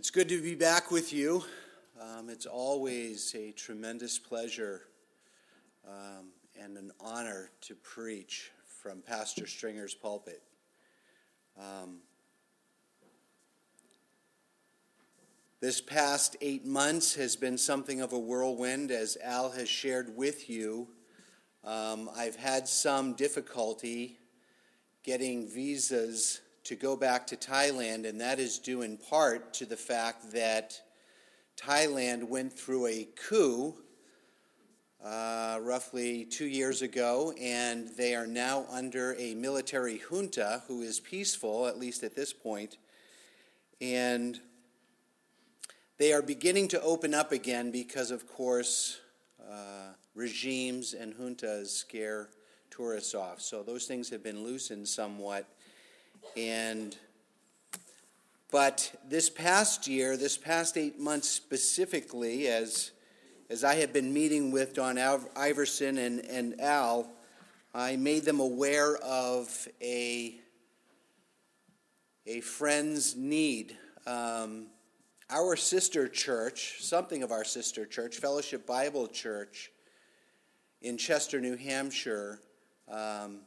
It's good to be back with you. Um, it's always a tremendous pleasure um, and an honor to preach from Pastor Stringer's pulpit. Um, this past eight months has been something of a whirlwind, as Al has shared with you. Um, I've had some difficulty getting visas to go back to Thailand, and that is due in part to the fact that Thailand went through a coup uh, roughly two years ago, and they are now under a military junta who is peaceful, at least at this point. And they are beginning to open up again because, of course, uh, regimes and juntas scare tourists off. So those things have been loosened somewhat. And but this past year, this past eight months specifically, as as I have been meeting with Don Iverson and, and Al, I made them aware of a a friend's need. Um, our sister church, something of our sister church, Fellowship Bible Church in Chester, New Hampshire, um,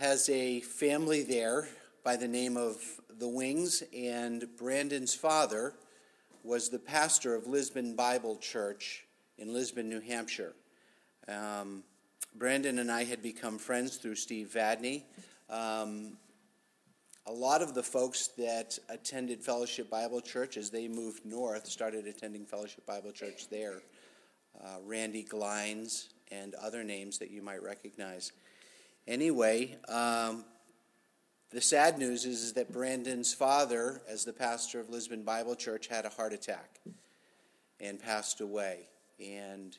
has a family there by the name of the Wings, and Brandon's father was the pastor of Lisbon Bible Church in Lisbon, New Hampshire. Um, Brandon and I had become friends through Steve Vadney. Um, a lot of the folks that attended Fellowship Bible Church as they moved north started attending Fellowship Bible Church there. Uh, Randy Glines and other names that you might recognize. Anyway, um, the sad news is, is that Brandon's father, as the pastor of Lisbon Bible Church, had a heart attack and passed away. And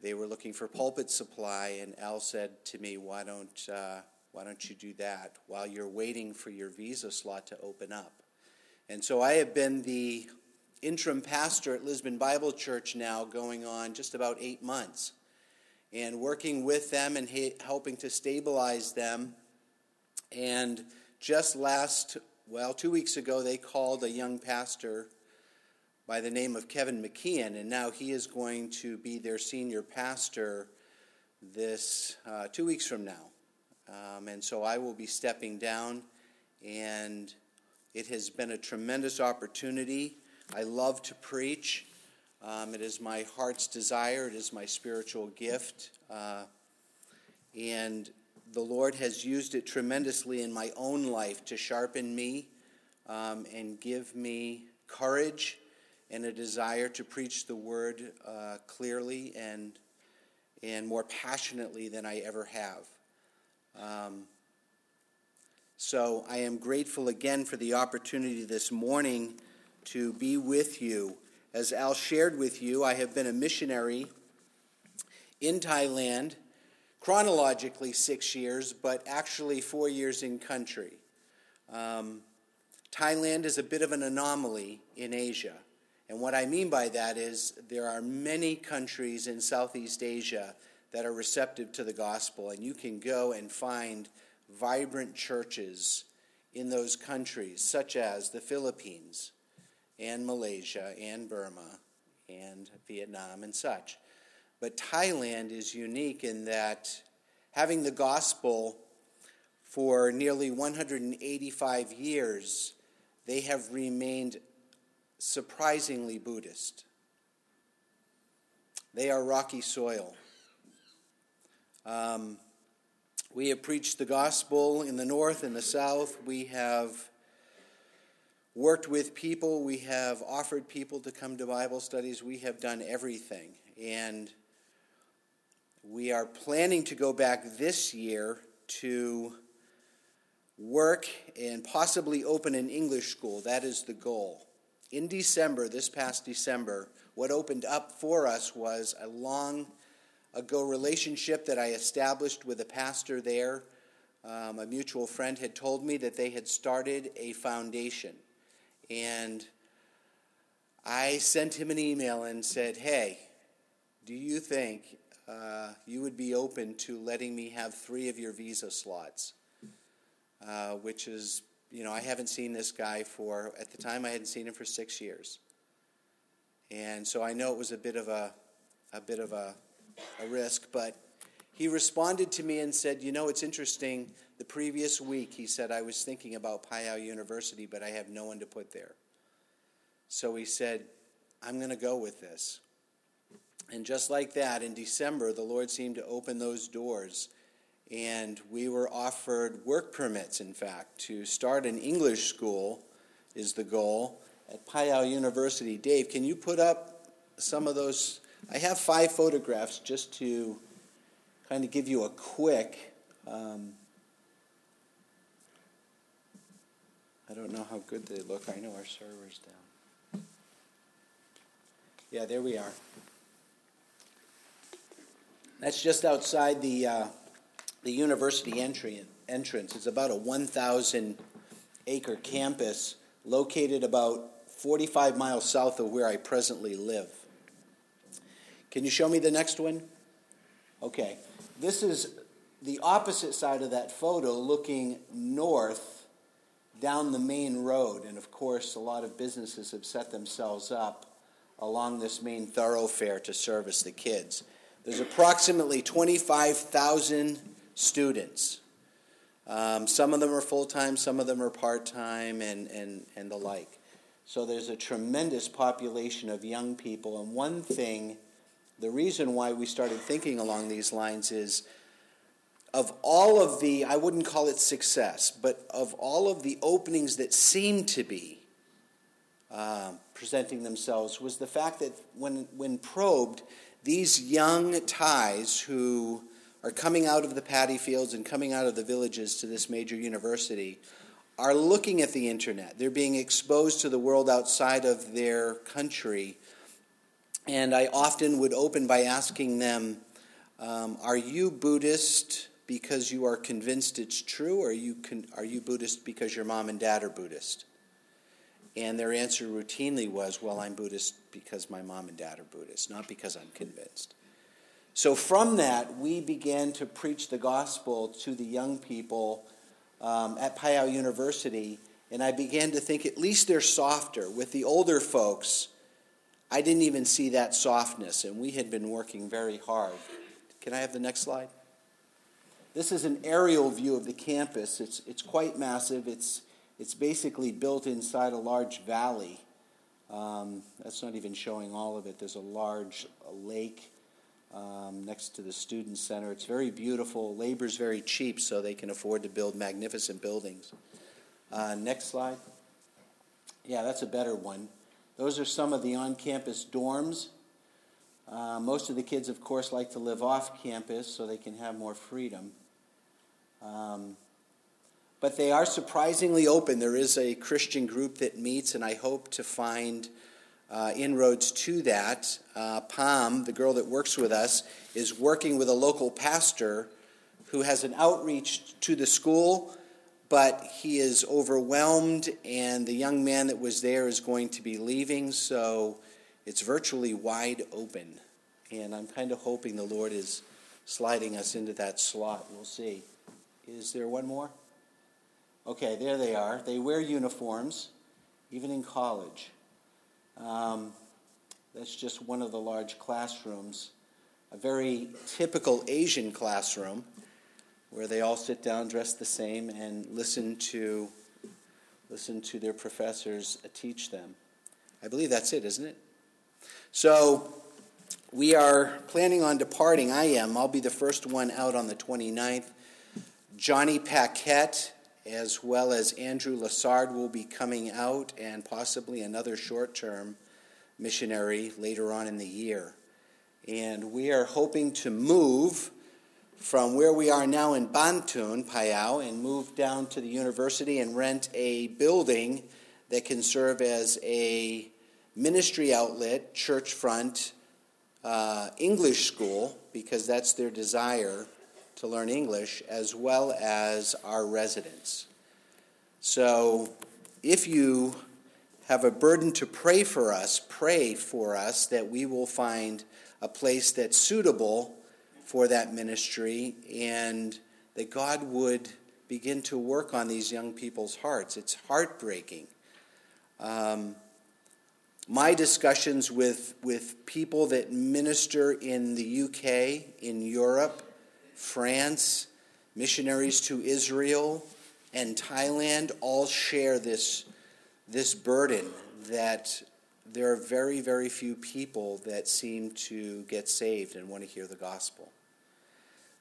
they were looking for pulpit supply, and Al said to me, "Why don't uh, why don't you do that while you're waiting for your visa slot to open up?" And so I have been the interim pastor at Lisbon Bible Church now, going on just about eight months and working with them and helping to stabilize them. And just last, well, two weeks ago, they called a young pastor by the name of Kevin McKeon, and now he is going to be their senior pastor this uh, two weeks from now. Um, and so I will be stepping down, and it has been a tremendous opportunity. I love to preach. Um, it is my heart's desire, it is my spiritual gift. Uh, and the Lord has used it tremendously in my own life to sharpen me um, and give me courage and a desire to preach the word uh, clearly and, and more passionately than I ever have. Um, so I am grateful again for the opportunity this morning to be with you. As Al shared with you, I have been a missionary in Thailand, chronologically six years, but actually four years in country. Um, Thailand is a bit of an anomaly in Asia. And what I mean by that is there are many countries in Southeast Asia that are receptive to the gospel, and you can go and find vibrant churches in those countries, such as the Philippines, and Malaysia and Burma and Vietnam and such. But Thailand is unique in that having the gospel for nearly 185 years, they have remained surprisingly Buddhist. They are rocky soil. Um, we have preached the gospel in the north and the south. We have worked with people, we have offered people to come to Bible studies, we have done everything. And we are planning to go back this year to work and possibly open an English school. That is the goal. In December, this past December, what opened up for us was a long ago relationship that I established with a pastor there. Um, a mutual friend had told me that they had started a foundation and I sent him an email and said, Hey, do you think uh, you would be open to letting me have three of your visa slots? Uh, which is, you know, I haven't seen this guy for, at the time, I hadn't seen him for six years. And so I know it was a bit of a, a bit of a, a risk, but he responded to me and said, You know, it's interesting. The previous week, he said, I was thinking about Phayao University, but I have no one to put there. So he said, I'm going to go with this. And just like that, in December, the Lord seemed to open those doors. And we were offered work permits, in fact, to start an English school, is the goal, at Phayao University. Dave, can you put up some of those? I have five photographs just to kind of give you a quick. Um, I don't know how good they look. I know our server's down. Yeah, there we are. That's just outside the uh, the university entry entrance. It's about a 1,000 acre campus located about 45 miles south of where I presently live. Can you show me the next one? Okay. This is the opposite side of that photo looking north down the main road. And of course, a lot of businesses have set themselves up along this main thoroughfare to service the kids. There's approximately 25,000 students. Um, some of them are full time, some of them are part time, and, and, and the like. So there's a tremendous population of young people. And one thing the reason why we started thinking along these lines is of all of the, I wouldn't call it success, but of all of the openings that seemed to be uh, presenting themselves, was the fact that when, when probed, these young Thais who are coming out of the paddy fields and coming out of the villages to this major university are looking at the internet. They're being exposed to the world outside of their country and I often would open by asking them, um, Are you Buddhist because you are convinced it's true, or are you, con- are you Buddhist because your mom and dad are Buddhist? And their answer routinely was, Well, I'm Buddhist because my mom and dad are Buddhist, not because I'm convinced. So from that, we began to preach the gospel to the young people um, at Phayao University, and I began to think at least they're softer. With the older folks, I didn't even see that softness, and we had been working very hard. Can I have the next slide? This is an aerial view of the campus. It's, it's quite massive. It's, it's basically built inside a large valley. Um, that's not even showing all of it. There's a large lake um, next to the student center. It's very beautiful. Labor's very cheap, so they can afford to build magnificent buildings. Uh, next slide. Yeah, that's a better one. Those are some of the on campus dorms. Uh, most of the kids, of course, like to live off campus so they can have more freedom. Um, but they are surprisingly open. There is a Christian group that meets, and I hope to find uh, inroads to that. Uh, Pam, the girl that works with us, is working with a local pastor who has an outreach to the school but he is overwhelmed, and the young man that was there is going to be leaving, so it's virtually wide open. And I'm kind of hoping the Lord is sliding us into that slot. We'll see. Is there one more? Okay, there they are. They wear uniforms, even in college. Um, that's just one of the large classrooms, a very typical Asian classroom where they all sit down dressed the same and listen to listen to their professors teach them. I believe that's it, isn't it? So we are planning on departing. I am. I'll be the first one out on the 29th. Johnny Paquette, as well as Andrew Lassard, will be coming out, and possibly another short term missionary later on in the year. And we are hoping to move from where we are now in Bantun, Phayao, and move down to the university and rent a building that can serve as a ministry outlet, church front, uh, English school, because that's their desire to learn English, as well as our residents. So if you have a burden to pray for us, pray for us that we will find a place that's suitable for that ministry and that God would begin to work on these young people's hearts. It's heartbreaking. Um, my discussions with, with people that minister in the UK, in Europe, France, missionaries to Israel, and Thailand all share this, this burden that there are very, very few people that seem to get saved and want to hear the gospel.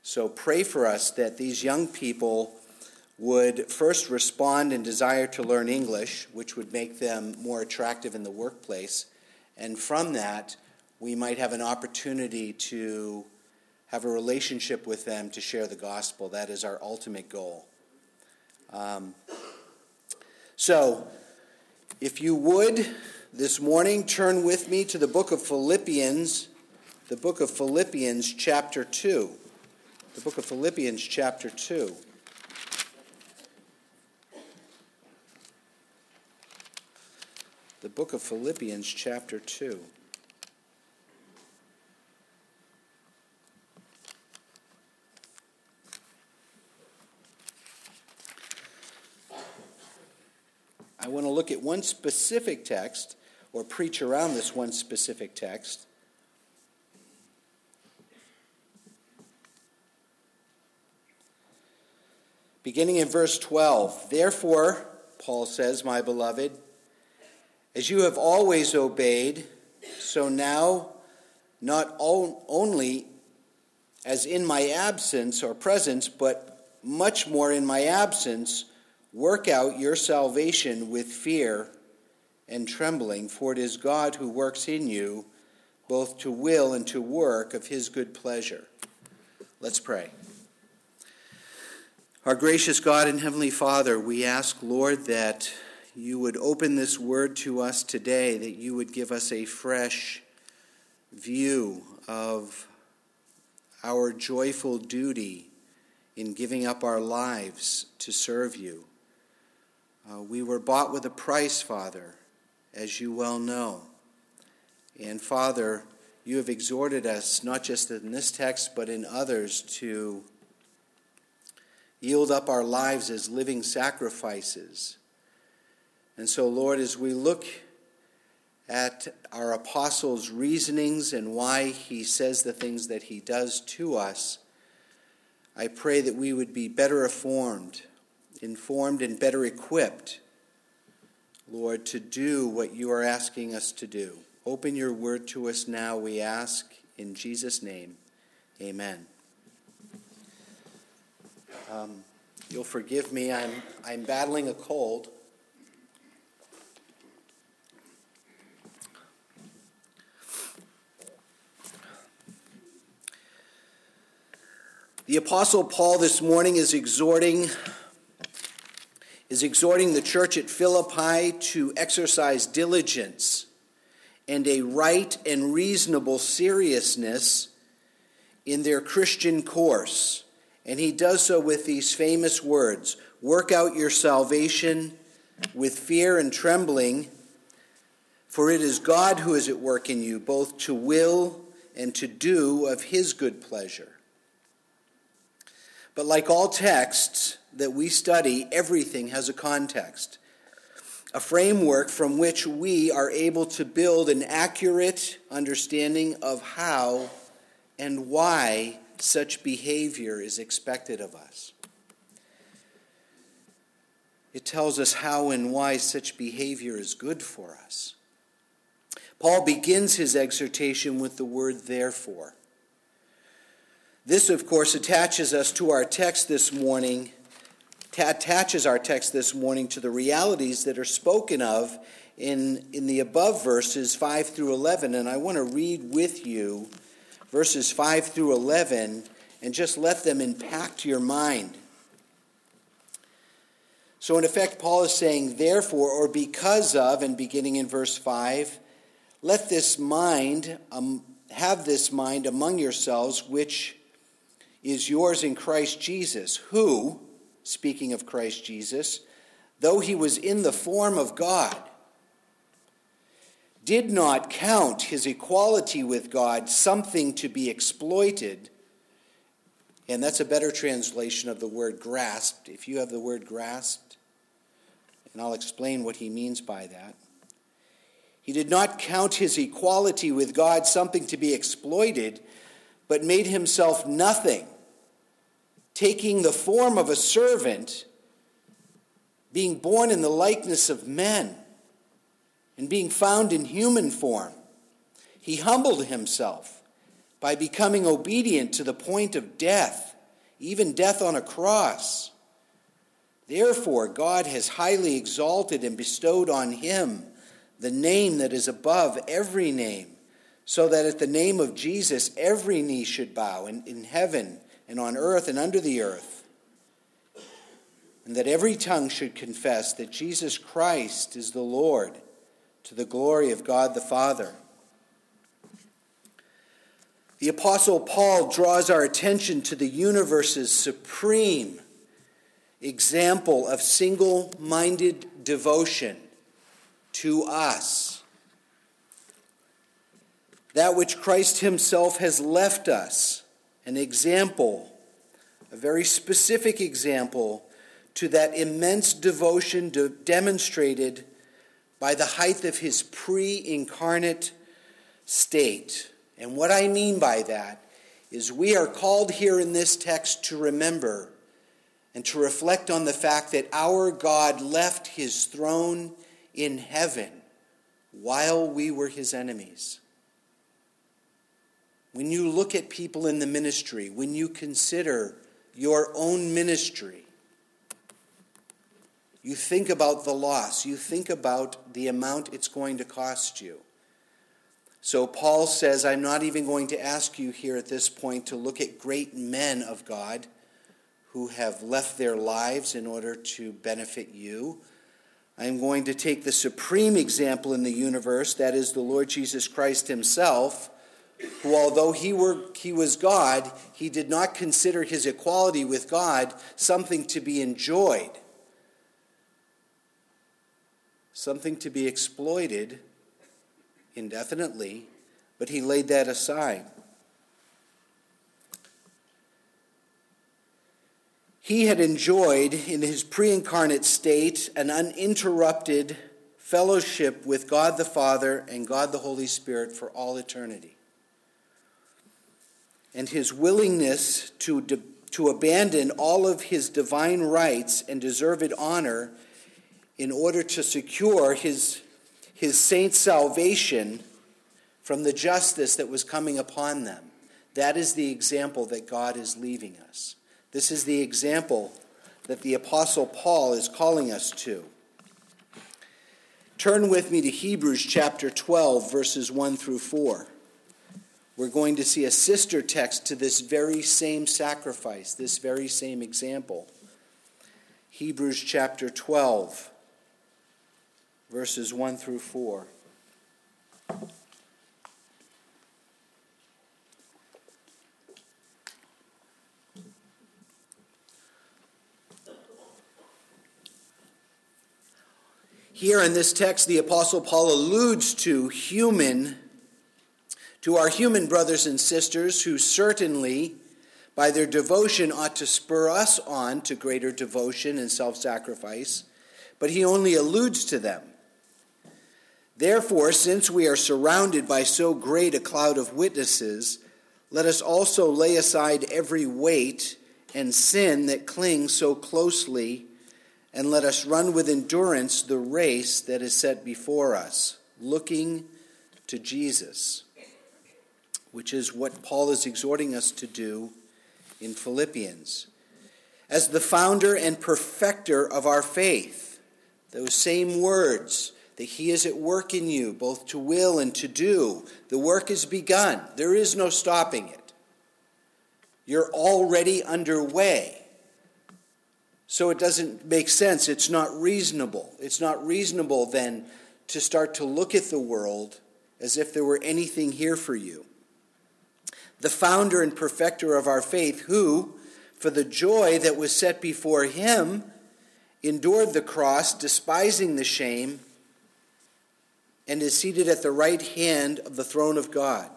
So pray for us that these young people would first respond and desire to learn English, which would make them more attractive in the workplace. And from that, we might have an opportunity to have a relationship with them to share the gospel. That is our ultimate goal. Um, so, if you would, this morning, turn with me to the book of Philippians, the book of Philippians, chapter 2. The book of Philippians, chapter 2. the book of Philippians, chapter 2. I want to look at one specific text or preach around this one specific text. Beginning in verse 12. Therefore, Paul says, My beloved, as you have always obeyed, so now, not only as in my absence or presence, but much more in my absence, work out your salvation with fear and trembling, for it is God who works in you both to will and to work of his good pleasure. Let's pray. Our gracious God and Heavenly Father, we ask, Lord, that you would open this word to us today, that you would give us a fresh view of our joyful duty in giving up our lives to serve you. Uh, we were bought with a price, Father, as you well know. And Father, you have exhorted us, not just in this text, but in others, to yield up our lives as living sacrifices and so, Lord, as we look at our apostle's reasonings and why he says the things that he does to us, I pray that we would be better informed, informed and better equipped, Lord, to do what you are asking us to do. Open your word to us now, we ask, in Jesus' name. Amen. Um, you'll forgive me, I'm, I'm battling a cold. The apostle Paul this morning is exhorting is exhorting the church at Philippi to exercise diligence and a right and reasonable seriousness in their Christian course. And he does so with these famous words Work out your salvation with fear and trembling, for it is God who is at work in you, both to will and to do of his good pleasure. But like all texts that we study, everything has a context, a framework from which we are able to build an accurate understanding of how and why such behavior is expected of us. It tells us how and why such behavior is good for us. Paul begins his exhortation with the word therefore. This, of course, attaches us to our text this morning, attaches our text this morning to the realities that are spoken of in, in the above verses 5 through 11. And I want to read with you verses 5 through 11 and just let them impact your mind. So, in effect, Paul is saying, therefore, or because of, and beginning in verse 5, let this mind, um, have this mind among yourselves, which is yours in Christ Jesus, who, speaking of Christ Jesus, though he was in the form of God, did not count his equality with God something to be exploited. And that's a better translation of the word grasped. If you have the word grasped, and I'll explain what he means by that. He did not count his equality with God something to be exploited, but made himself nothing, taking the form of a servant, being born in the likeness of men, and being found in human form. He humbled himself by becoming obedient to the point of death, even death on a cross. Therefore, God has highly exalted and bestowed on him the name that is above every name, so that at the name of Jesus every knee should bow in, in heaven and on earth and under the earth, and that every tongue should confess that Jesus Christ is the Lord to the glory of God the Father. The Apostle Paul draws our attention to the universe's supreme example of single minded devotion to us. That which Christ Himself has left us, an example, a very specific example to that immense devotion de- demonstrated by the height of His pre incarnate state. And what I mean by that is we are called here in this text to remember and to reflect on the fact that our God left his throne in heaven while we were his enemies. When you look at people in the ministry, when you consider your own ministry, you think about the loss, you think about the amount it's going to cost you. So Paul says, I'm not even going to ask you here at this point to look at great men of God who have left their lives in order to benefit you. I'm going to take the supreme example in the universe, that is the Lord Jesus Christ himself, who, although he, were, he was God, he did not consider his equality with God something to be enjoyed, something to be exploited indefinitely, but he laid that aside. He had enjoyed in his pre incarnate state an uninterrupted fellowship with God the Father and God the Holy Spirit for all eternity. And his willingness to, to abandon all of his divine rights and deserved honor in order to secure his, his saints' salvation from the justice that was coming upon them. That is the example that God is leaving us. This is the example that the Apostle Paul is calling us to. Turn with me to Hebrews chapter 12, verses 1 through 4. We're going to see a sister text to this very same sacrifice, this very same example. Hebrews chapter 12, verses 1 through 4. Here in this text, the Apostle Paul alludes to human, to our human brothers and sisters who certainly, by their devotion, ought to spur us on to greater devotion and self sacrifice, but he only alludes to them. Therefore, since we are surrounded by so great a cloud of witnesses, let us also lay aside every weight and sin that clings so closely and let us run with endurance the race that is set before us, looking to Jesus, which is what Paul is exhorting us to do in Philippians. As the founder and perfecter of our faith, those same words that he is at work in you, both to will and to do. The work is begun, there is no stopping it. You're already underway. So it doesn't make sense. It's not reasonable. It's not reasonable then to start to look at the world as if there were anything here for you. The founder and perfecter of our faith, who, for the joy that was set before him, endured the cross, despising the shame, and is seated at the right hand of the throne of God.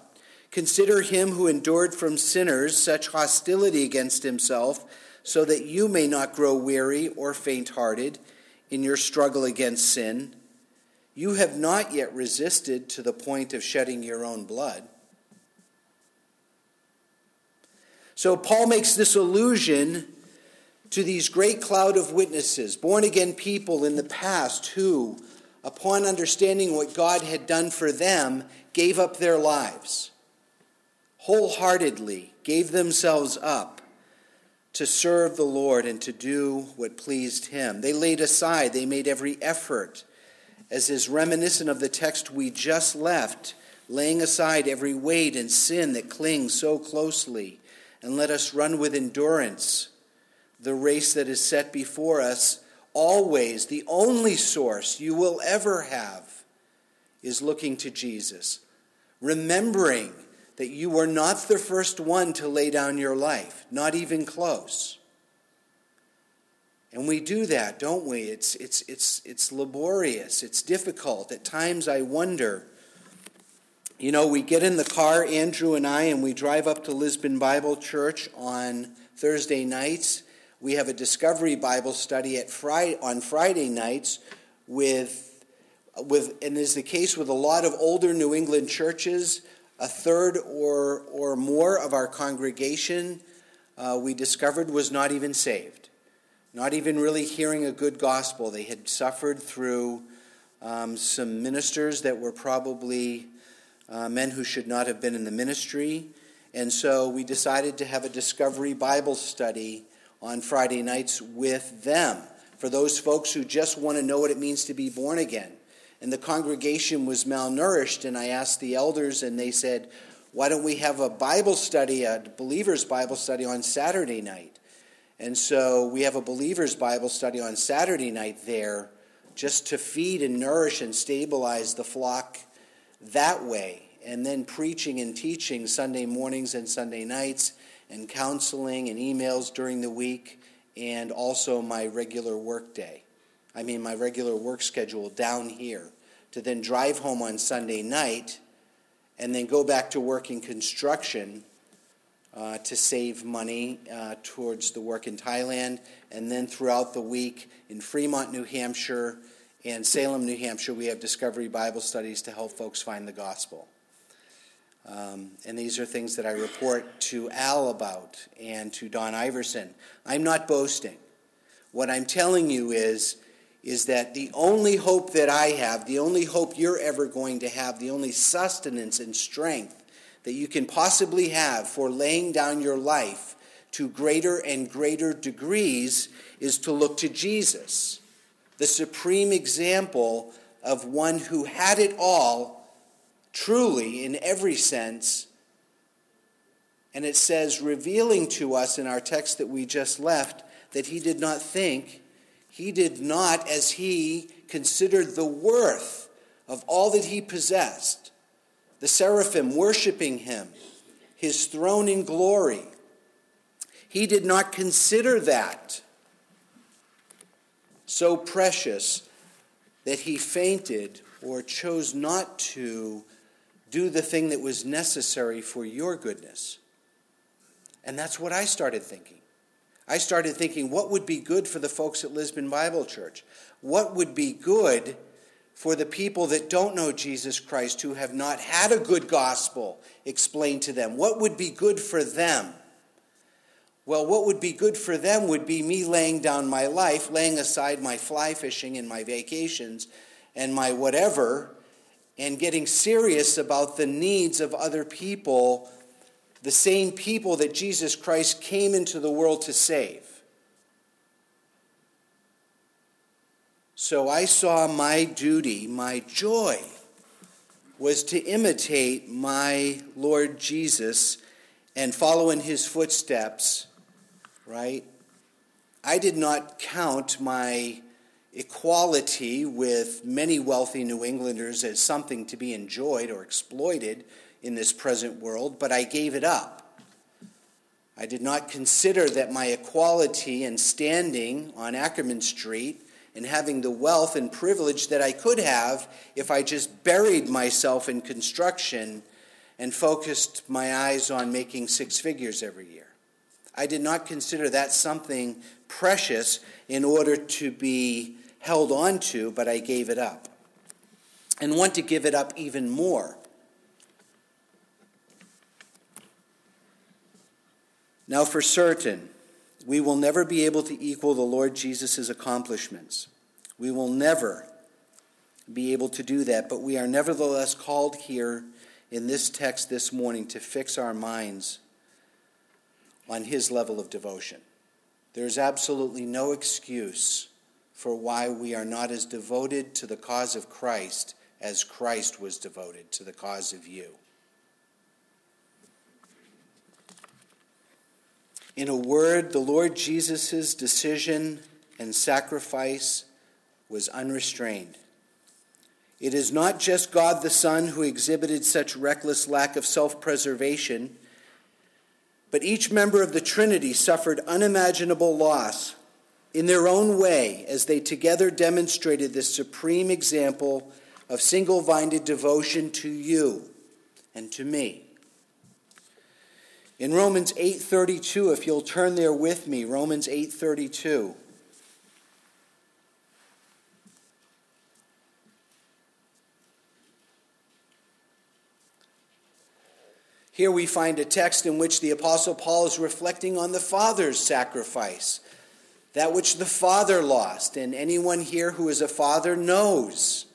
Consider him who endured from sinners such hostility against himself, so that you may not grow weary or faint hearted in your struggle against sin. You have not yet resisted to the point of shedding your own blood. So Paul makes this allusion to these great cloud of witnesses, born again people in the past who, upon understanding what God had done for them, gave up their lives, wholeheartedly gave themselves up to serve the Lord and to do what pleased Him. They laid aside, they made every effort, as is reminiscent of the text we just left, laying aside every weight and sin that clings so closely and let us run with endurance the race that is set before us. Always, the only source you will ever have is looking to Jesus, remembering that you were not the first one to lay down your life, not even close. And we do that, don't we? It's, it's, it's, it's laborious, it's difficult. At times I wonder you know, we get in the car, Andrew and I, and we drive up to Lisbon Bible Church on Thursday nights. We have a Discovery Bible study at Friday, on Friday nights with, with, and is the case with a lot of older New England churches, a third or, or more of our congregation uh, we discovered was not even saved, not even really hearing a good gospel. They had suffered through um, some ministers that were probably uh, men who should not have been in the ministry. And so we decided to have a Discovery Bible study on Friday nights with them for those folks who just want to know what it means to be born again. And the congregation was malnourished, and I asked the elders, and they said, Why don't we have a Bible study, a believer's Bible study on Saturday night? And so we have a believer's Bible study on Saturday night there just to feed and nourish and stabilize the flock that way, and then preaching and teaching Sunday mornings and Sunday nights, and counseling and emails during the week, and also my regular work day. I mean, my regular work schedule down here to then drive home on Sunday night and then go back to work in construction uh, to save money uh, towards the work in Thailand, and then throughout the week in Fremont, New Hampshire, and Salem, New Hampshire, we have Discovery Bible Studies to help folks find the gospel. Um, and these are things that I report to Al about and to Don Iverson. I'm not boasting. What I'm telling you is, is that the only hope that I have, the only hope you're ever going to have, the only sustenance and strength that you can possibly have for laying down your life to greater and greater degrees is to look to Jesus the supreme example of one who had it all, truly, in every sense. And it says, revealing to us in our text that we just left, that he did not think, he did not, as he considered the worth of all that he possessed, the seraphim worshiping him, his throne in glory. He did not consider that so precious that he fainted or chose not to do the thing that was necessary for your goodness. And that's what I started thinking. I started thinking, what would be good for the folks at Lisbon Bible Church? What would be good for the people that don't know Jesus Christ, who have not had a good gospel explained to them? What would be good for them? Well, what would be good for them would be me laying down my life, laying aside my fly fishing and my vacations and my whatever, and getting serious about the needs of other people, the same people that Jesus Christ came into the world to save. So I saw my duty, my joy, was to imitate my Lord Jesus and follow in his footsteps right? I did not count my equality with many wealthy New Englanders as something to be enjoyed or exploited in this present world, but I gave it up. I did not consider that my equality and standing on Ackerman Street and having the wealth and privilege that I could have if I just buried myself in construction and focused my eyes on making six figures every year. I did not consider that something precious in order to be held on to, but I gave it up. And want to give it up even more. Now, for certain, we will never be able to equal the Lord Jesus' accomplishments. We will never be able to do that, but we are nevertheless called here in this text this morning to fix our minds on his level of devotion. There's absolutely no excuse for why we are not as devoted to the cause of Christ as Christ was devoted to the cause of you. In a word, the Lord Jesus' decision and sacrifice was unrestrained. It is not just God the Son who exhibited such reckless lack of self preservation, but each member of the Trinity suffered unimaginable loss in their own way as they together demonstrated this supreme example of single minded devotion to you and to me. In Romans 8:32, if you'll turn there with me, Romans 8:32. Here we find a text in which the Apostle Paul is reflecting on the Father's sacrifice, that which the Father lost. And anyone here who is a father knows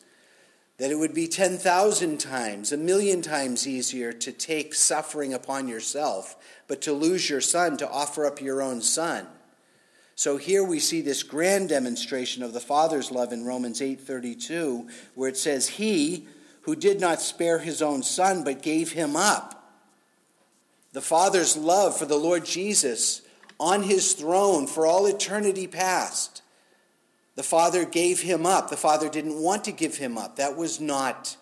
that it would be 10,000 times, a million times easier to take suffering upon yourself, but to lose your son, to offer up your own son. So here we see this grand demonstration of the Father's love in Romans 8:32 where it says he who did not spare his own son but gave him up. The Father's love for the Lord Jesus on his throne for all eternity past the father gave him up. The father didn't want to give him up. That was not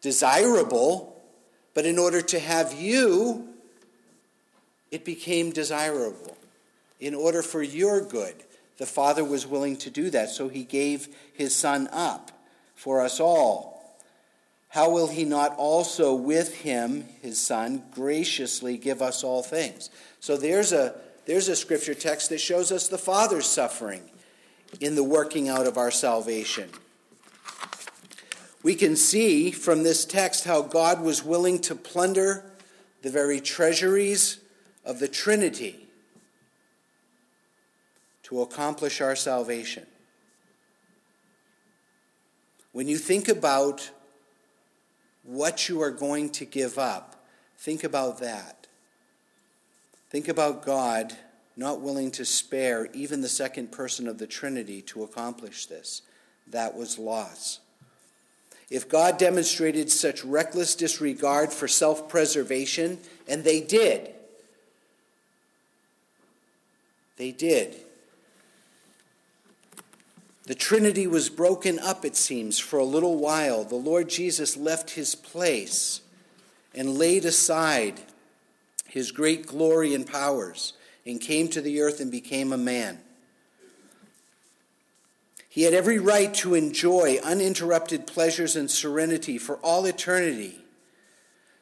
desirable. But in order to have you, it became desirable. In order for your good, the father was willing to do that. So he gave his son up for us all. How will he not also with him, his son, graciously give us all things? So there's a, there's a scripture text that shows us the father's suffering in the working out of our salvation. We can see from this text how God was willing to plunder the very treasuries of the Trinity to accomplish our salvation. When you think about what you are going to give up, think about that. Think about God not willing to spare even the second person of the Trinity to accomplish this. That was loss. If God demonstrated such reckless disregard for self preservation, and they did, they did. The Trinity was broken up, it seems, for a little while. The Lord Jesus left his place and laid aside his great glory and powers and came to the earth and became a man. He had every right to enjoy uninterrupted pleasures and serenity for all eternity.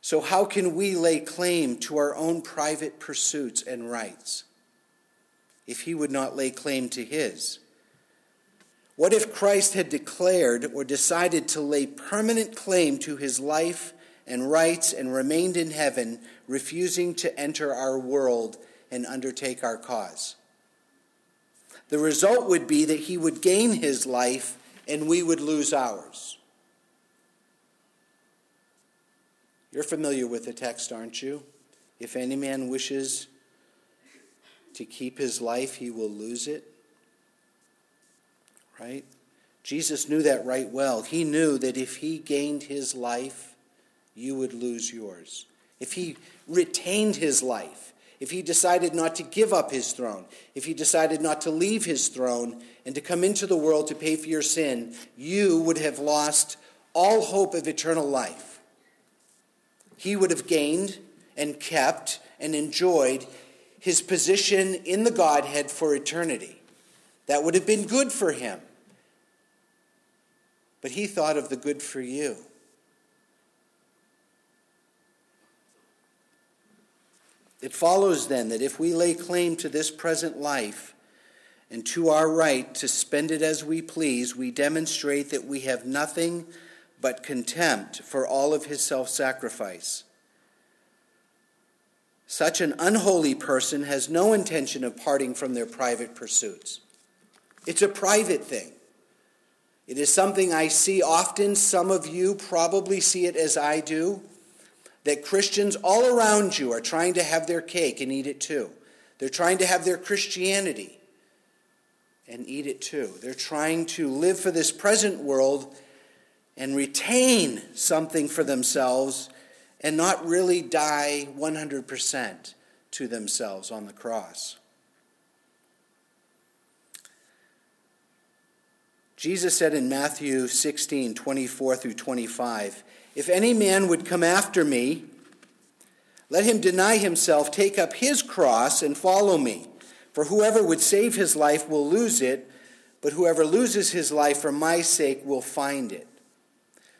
So, how can we lay claim to our own private pursuits and rights if he would not lay claim to his? What if Christ had declared or decided to lay permanent claim to his life and rights and remained in heaven, refusing to enter our world and undertake our cause. The result would be that he would gain his life and we would lose ours. You're familiar with the text, aren't you? If any man wishes to keep his life, he will lose it. Right? Jesus knew that right well. He knew that if he gained his life, you would lose yours. If he retained his life, if he decided not to give up his throne, if he decided not to leave his throne and to come into the world to pay for your sin, you would have lost all hope of eternal life. He would have gained and kept and enjoyed his position in the Godhead for eternity. That would have been good for him. But he thought of the good for you. It follows then that if we lay claim to this present life and to our right to spend it as we please, we demonstrate that we have nothing but contempt for all of his self sacrifice. Such an unholy person has no intention of parting from their private pursuits. It's a private thing. It is something I see often. Some of you probably see it as I do that Christians all around you are trying to have their cake and eat it too. They're trying to have their Christianity and eat it too. They're trying to live for this present world and retain something for themselves and not really die 100% to themselves on the cross. Jesus said in Matthew 16, 24 through 25, if any man would come after me, let him deny himself, take up his cross, and follow me. For whoever would save his life will lose it, but whoever loses his life for my sake will find it.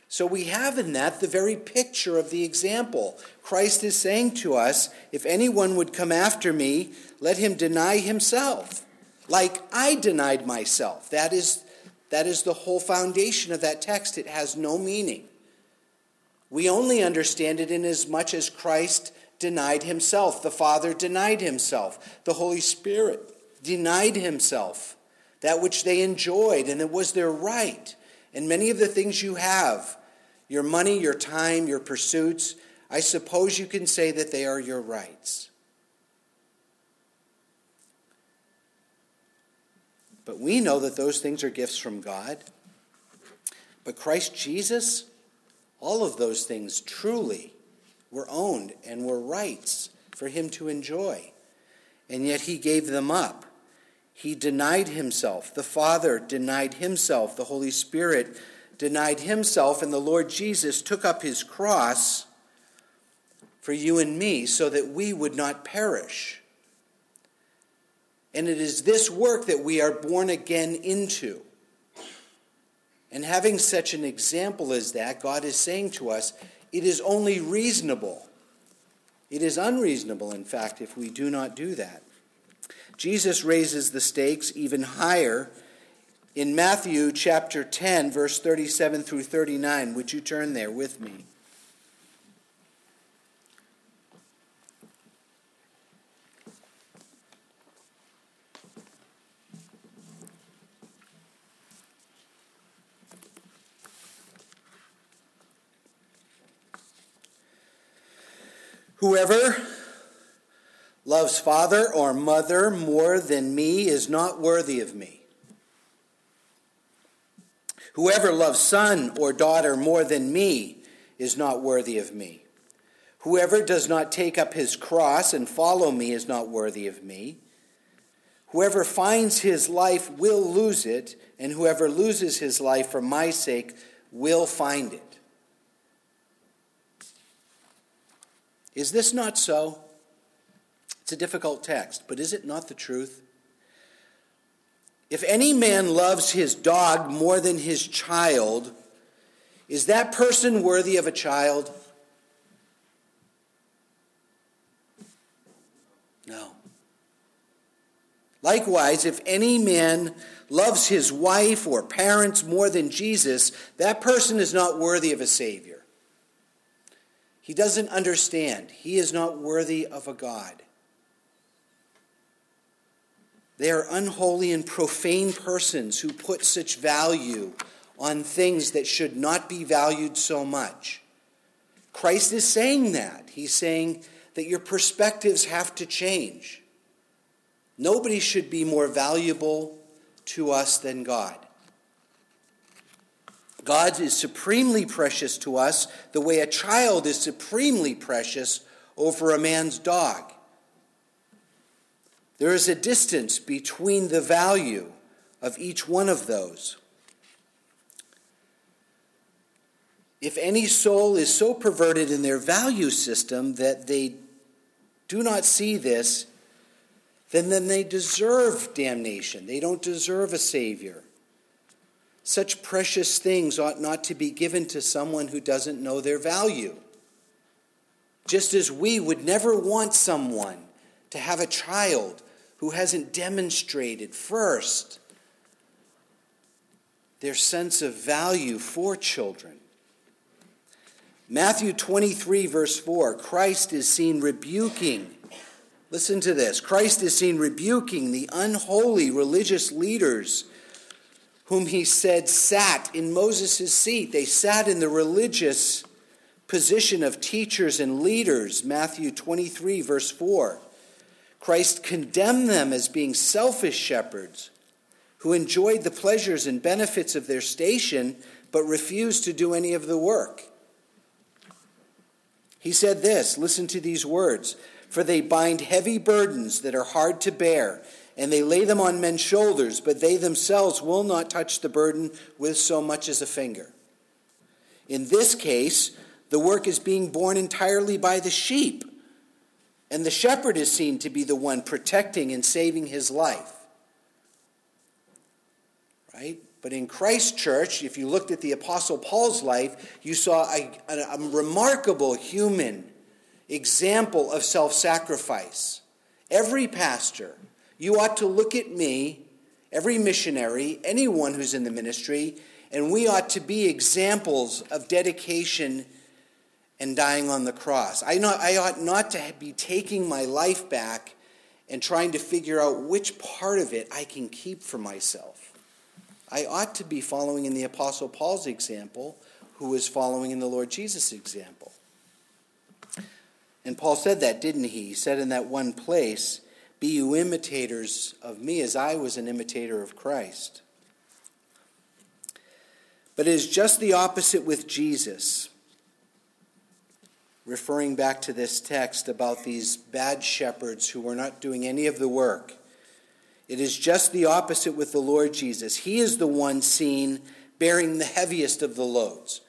So we have in that the very picture of the example. Christ is saying to us, if anyone would come after me, let him deny himself, like I denied myself. That is, that is the whole foundation of that text. It has no meaning. We only understand it in as much as Christ denied himself, the Father denied himself, the Holy Spirit denied himself, that which they enjoyed and it was their right. And many of the things you have, your money, your time, your pursuits, I suppose you can say that they are your rights. But we know that those things are gifts from God. But Christ Jesus, all of those things truly were owned and were rights for him to enjoy. And yet he gave them up. He denied himself. The Father denied himself. The Holy Spirit denied himself. And the Lord Jesus took up his cross for you and me so that we would not perish. And it is this work that we are born again into. And having such an example as that, God is saying to us, it is only reasonable. It is unreasonable, in fact, if we do not do that. Jesus raises the stakes even higher in Matthew chapter 10, verse 37 through 39. Would you turn there with me? Whoever loves father or mother more than me is not worthy of me. Whoever loves son or daughter more than me is not worthy of me. Whoever does not take up his cross and follow me is not worthy of me. Whoever finds his life will lose it, and whoever loses his life for my sake will find it. Is this not so? A difficult text, but is it not the truth? If any man loves his dog more than his child, is that person worthy of a child? No. Likewise, if any man loves his wife or parents more than Jesus, that person is not worthy of a Savior. He doesn't understand. He is not worthy of a God. They are unholy and profane persons who put such value on things that should not be valued so much. Christ is saying that. He's saying that your perspectives have to change. Nobody should be more valuable to us than God. God is supremely precious to us the way a child is supremely precious over a man's dog. There is a distance between the value of each one of those. If any soul is so perverted in their value system that they do not see this, then, then they deserve damnation. They don't deserve a Savior. Such precious things ought not to be given to someone who doesn't know their value. Just as we would never want someone to have a child who hasn't demonstrated first their sense of value for children. Matthew 23, verse 4 Christ is seen rebuking. Listen to this Christ is seen rebuking the unholy religious leaders whom he said sat in Moses' seat. They sat in the religious position of teachers and leaders. Matthew 23, verse 4. Christ condemned them as being selfish shepherds who enjoyed the pleasures and benefits of their station but refused to do any of the work. He said this listen to these words For they bind heavy burdens that are hard to bear and they lay them on men's shoulders, but they themselves will not touch the burden with so much as a finger. In this case, the work is being borne entirely by the sheep, and the shepherd is seen to be the one protecting and saving his life. Right? But in Christ's church, if you looked at the Apostle Paul's life, you saw a, a, a remarkable human example of self sacrifice. Every pastor, you ought to look at me, every missionary, anyone who's in the ministry, and we ought to be examples of dedication and dying on the cross. I, not, I ought not to be taking my life back and trying to figure out which part of it I can keep for myself. I ought to be following in the Apostle Paul's example, who was following in the Lord Jesus' example. And Paul said that, didn't he? He said in that one place, be you imitators of me as I was an imitator of Christ. But it is just the opposite with Jesus. Referring back to this text about these bad shepherds who were not doing any of the work. It is just the opposite with the Lord Jesus. He is the one seen bearing the heaviest of the loads.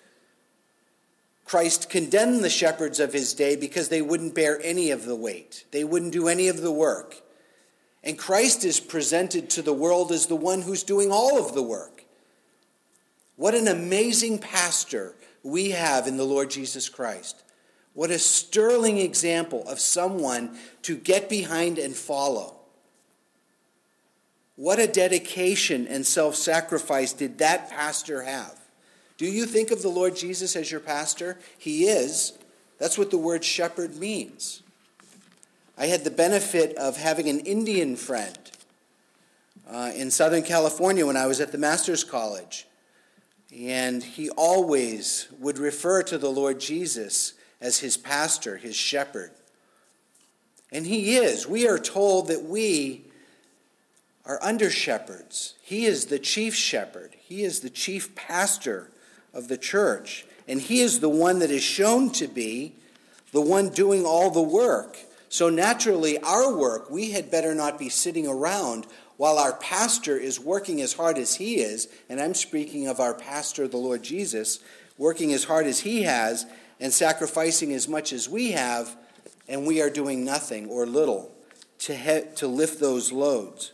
Christ condemned the shepherds of his day because they wouldn't bear any of the weight, they wouldn't do any of the work. And Christ is presented to the world as the one who's doing all of the work. What an amazing pastor we have in the Lord Jesus Christ. What a sterling example of someone to get behind and follow. What a dedication and self sacrifice did that pastor have? Do you think of the Lord Jesus as your pastor? He is. That's what the word shepherd means. I had the benefit of having an Indian friend uh, in Southern California when I was at the Master's College. And he always would refer to the Lord Jesus as his pastor, his shepherd. And he is. We are told that we are under shepherds. He is the chief shepherd, he is the chief pastor of the church. And he is the one that is shown to be the one doing all the work. So naturally, our work, we had better not be sitting around while our pastor is working as hard as he is, and I'm speaking of our pastor, the Lord Jesus, working as hard as he has and sacrificing as much as we have, and we are doing nothing or little to, he- to lift those loads.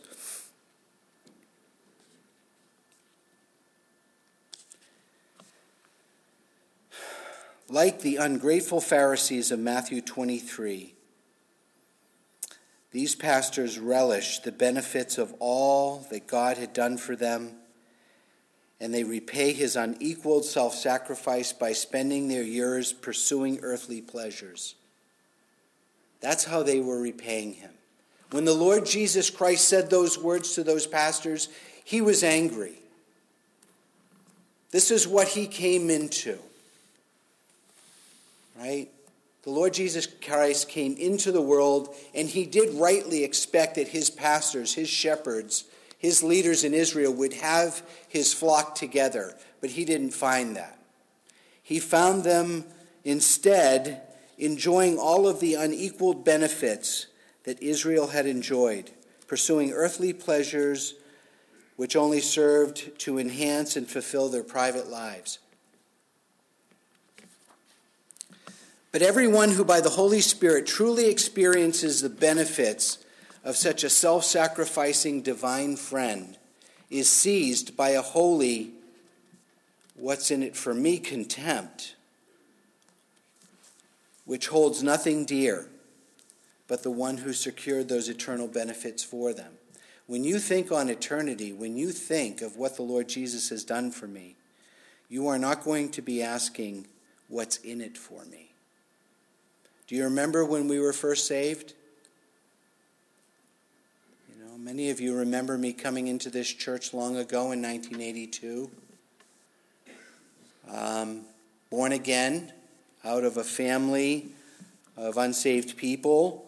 Like the ungrateful Pharisees of Matthew 23, these pastors relished the benefits of all that God had done for them, and they repay his unequaled self sacrifice by spending their years pursuing earthly pleasures. That's how they were repaying him. When the Lord Jesus Christ said those words to those pastors, he was angry. This is what he came into. Right? The Lord Jesus Christ came into the world, and he did rightly expect that his pastors, his shepherds, his leaders in Israel would have his flock together, but he didn't find that. He found them instead enjoying all of the unequaled benefits that Israel had enjoyed, pursuing earthly pleasures which only served to enhance and fulfill their private lives. But everyone who by the Holy Spirit truly experiences the benefits of such a self sacrificing divine friend is seized by a holy, what's in it for me, contempt. which holds nothing dear but the one who secured those eternal benefits for them. When you think on eternity, when you think of what the Lord Jesus has done for me, you are not going to be asking, What's in it for me? Do you remember when we were first saved? Many of you remember me coming into this church long ago in 1982. Um, born again out of a family of unsaved people,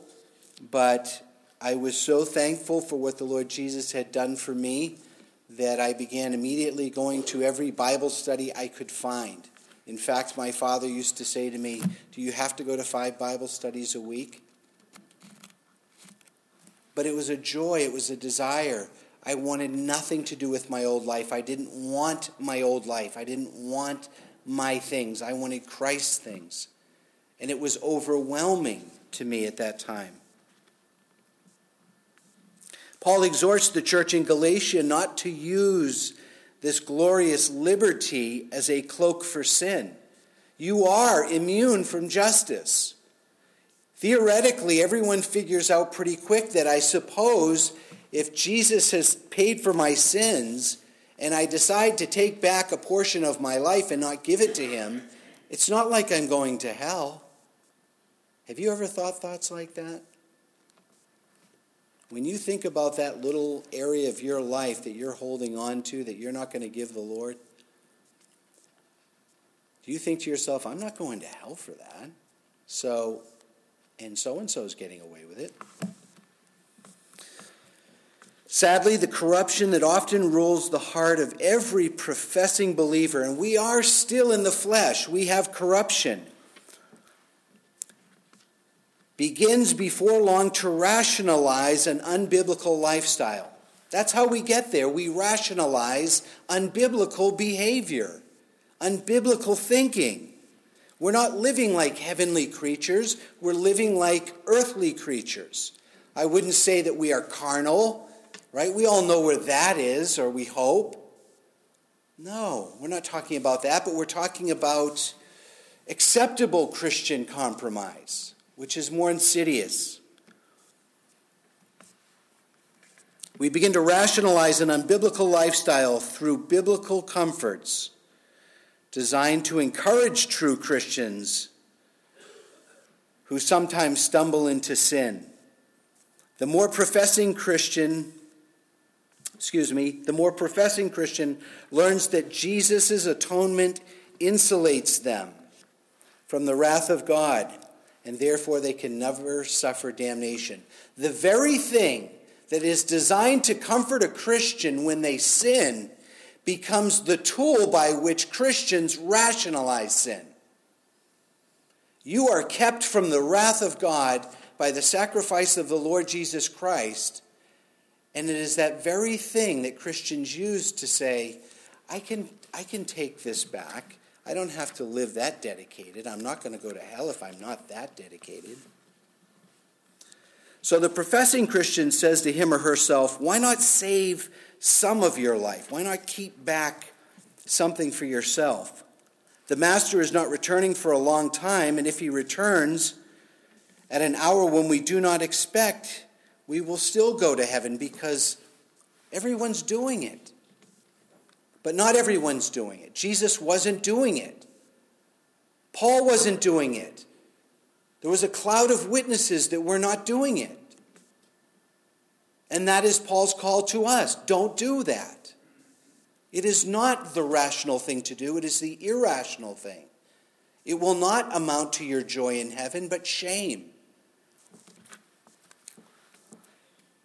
but I was so thankful for what the Lord Jesus had done for me that I began immediately going to every Bible study I could find. In fact, my father used to say to me, Do you have to go to five Bible studies a week? But it was a joy, it was a desire. I wanted nothing to do with my old life. I didn't want my old life. I didn't want my things. I wanted Christ's things. And it was overwhelming to me at that time. Paul exhorts the church in Galatia not to use this glorious liberty as a cloak for sin. You are immune from justice. Theoretically, everyone figures out pretty quick that I suppose if Jesus has paid for my sins and I decide to take back a portion of my life and not give it to him, it's not like I'm going to hell. Have you ever thought thoughts like that? When you think about that little area of your life that you're holding on to that you're not going to give the Lord, do you think to yourself, I'm not going to hell for that? So, and so and so is getting away with it. Sadly, the corruption that often rules the heart of every professing believer, and we are still in the flesh, we have corruption begins before long to rationalize an unbiblical lifestyle. That's how we get there. We rationalize unbiblical behavior, unbiblical thinking. We're not living like heavenly creatures, we're living like earthly creatures. I wouldn't say that we are carnal, right? We all know where that is, or we hope. No, we're not talking about that, but we're talking about acceptable Christian compromise which is more insidious. We begin to rationalize an unbiblical lifestyle through biblical comforts designed to encourage true Christians who sometimes stumble into sin. The more professing Christian, excuse me, the more professing Christian learns that Jesus' atonement insulates them from the wrath of God and therefore they can never suffer damnation. The very thing that is designed to comfort a Christian when they sin becomes the tool by which Christians rationalize sin. You are kept from the wrath of God by the sacrifice of the Lord Jesus Christ. And it is that very thing that Christians use to say, I can, I can take this back. I don't have to live that dedicated. I'm not going to go to hell if I'm not that dedicated. So the professing Christian says to him or herself, Why not save some of your life? Why not keep back something for yourself? The master is not returning for a long time, and if he returns at an hour when we do not expect, we will still go to heaven because everyone's doing it. But not everyone's doing it. Jesus wasn't doing it. Paul wasn't doing it. There was a cloud of witnesses that were not doing it. And that is Paul's call to us. Don't do that. It is not the rational thing to do, it is the irrational thing. It will not amount to your joy in heaven, but shame.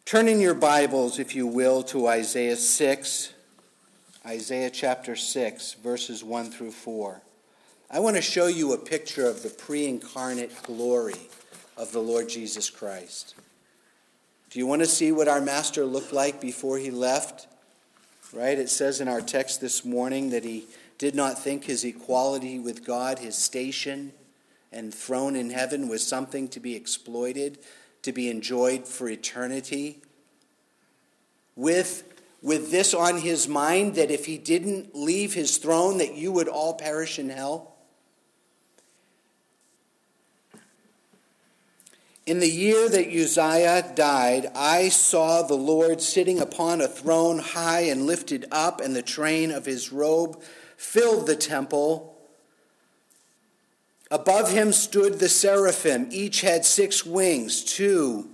Turn in your Bibles, if you will, to Isaiah 6. Isaiah chapter 6, verses 1 through 4. I want to show you a picture of the pre incarnate glory of the Lord Jesus Christ. Do you want to see what our Master looked like before he left? Right? It says in our text this morning that he did not think his equality with God, his station and throne in heaven, was something to be exploited, to be enjoyed for eternity. With with this on his mind that if he didn't leave his throne that you would all perish in hell? In the year that Uzziah died, I saw the Lord sitting upon a throne high and lifted up, and the train of his robe filled the temple. Above him stood the seraphim. Each had six wings. Two,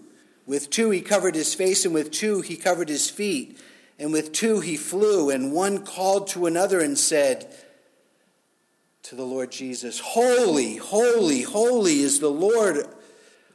with two he covered his face, and with two he covered his feet, and with two he flew. And one called to another and said to the Lord Jesus, Holy, holy, holy is the Lord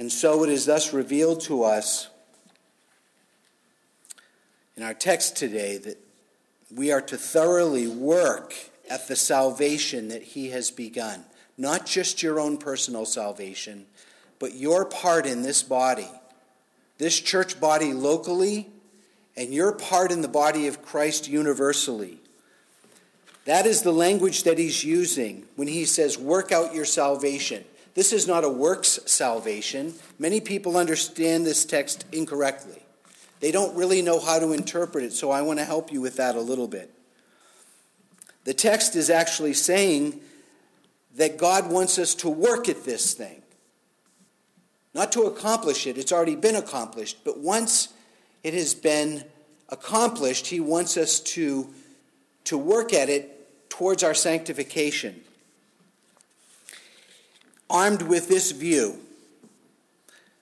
And so it is thus revealed to us in our text today that we are to thoroughly work at the salvation that He has begun. Not just your own personal salvation, but your part in this body, this church body locally, and your part in the body of Christ universally. That is the language that he's using when he says, work out your salvation. This is not a works salvation. Many people understand this text incorrectly. They don't really know how to interpret it, so I want to help you with that a little bit. The text is actually saying that God wants us to work at this thing. Not to accomplish it, it's already been accomplished, but once it has been accomplished, He wants us to, to work at it towards our sanctification. Armed with this view,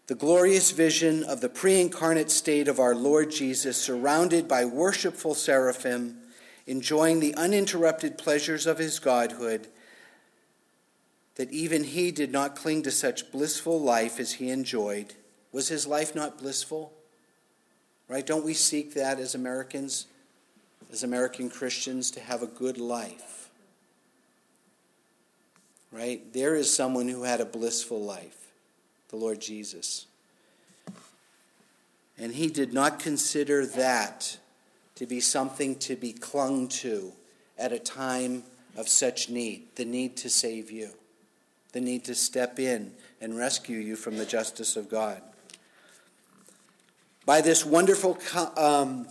the glorious vision of the pre incarnate state of our Lord Jesus, surrounded by worshipful seraphim, enjoying the uninterrupted pleasures of his godhood, that even he did not cling to such blissful life as he enjoyed. Was his life not blissful? Right? Don't we seek that as Americans, as American Christians, to have a good life? Right? There is someone who had a blissful life, the Lord Jesus. And he did not consider that to be something to be clung to at a time of such need the need to save you, the need to step in and rescue you from the justice of God. By this wonderful, um,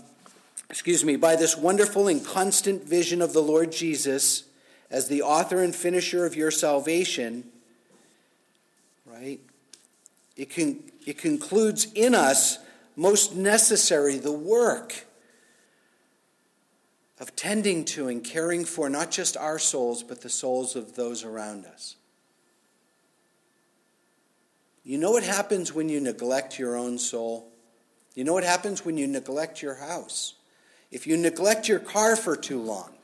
excuse me, by this wonderful and constant vision of the Lord Jesus, as the author and finisher of your salvation, right? It, can, it concludes in us, most necessary, the work of tending to and caring for not just our souls, but the souls of those around us. You know what happens when you neglect your own soul? You know what happens when you neglect your house? If you neglect your car for too long,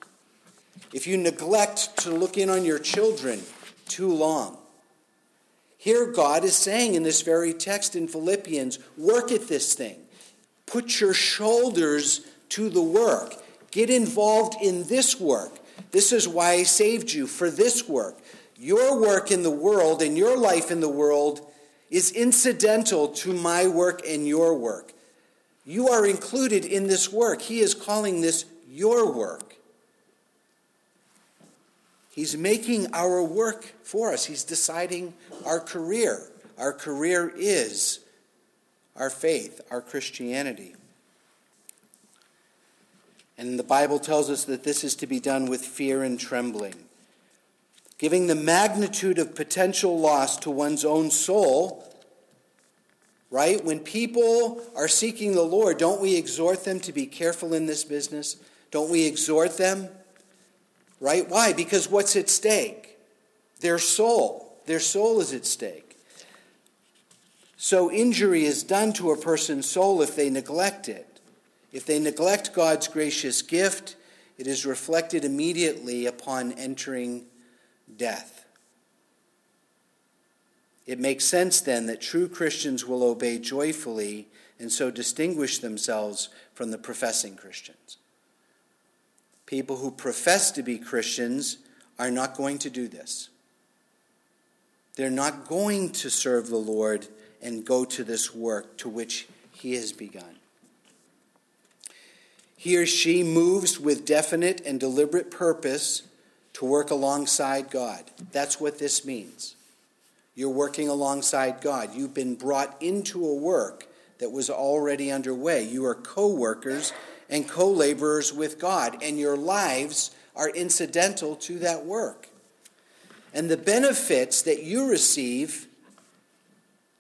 if you neglect to look in on your children too long. Here, God is saying in this very text in Philippians work at this thing. Put your shoulders to the work. Get involved in this work. This is why I saved you for this work. Your work in the world and your life in the world is incidental to my work and your work. You are included in this work. He is calling this your work. He's making our work for us. He's deciding our career. Our career is our faith, our Christianity. And the Bible tells us that this is to be done with fear and trembling. Giving the magnitude of potential loss to one's own soul, right? When people are seeking the Lord, don't we exhort them to be careful in this business? Don't we exhort them Right? Why? Because what's at stake? Their soul. Their soul is at stake. So injury is done to a person's soul if they neglect it. If they neglect God's gracious gift, it is reflected immediately upon entering death. It makes sense then that true Christians will obey joyfully and so distinguish themselves from the professing Christians. People who profess to be Christians are not going to do this. They're not going to serve the Lord and go to this work to which He has begun. He or she moves with definite and deliberate purpose to work alongside God. That's what this means. You're working alongside God. You've been brought into a work that was already underway. You are co workers and co laborers with God, and your lives are incidental to that work. And the benefits that you receive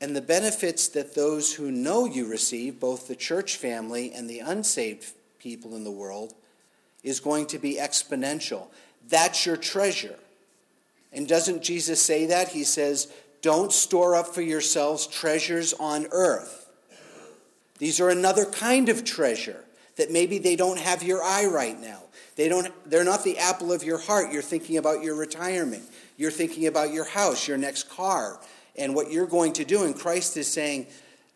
and the benefits that those who know you receive, both the church family and the unsaved people in the world, is going to be exponential. That's your treasure. And doesn't Jesus say that? He says, Don't store up for yourselves treasures on earth. These are another kind of treasure that maybe they don't have your eye right now. They don't, they're not the apple of your heart. You're thinking about your retirement. You're thinking about your house, your next car, and what you're going to do. And Christ is saying,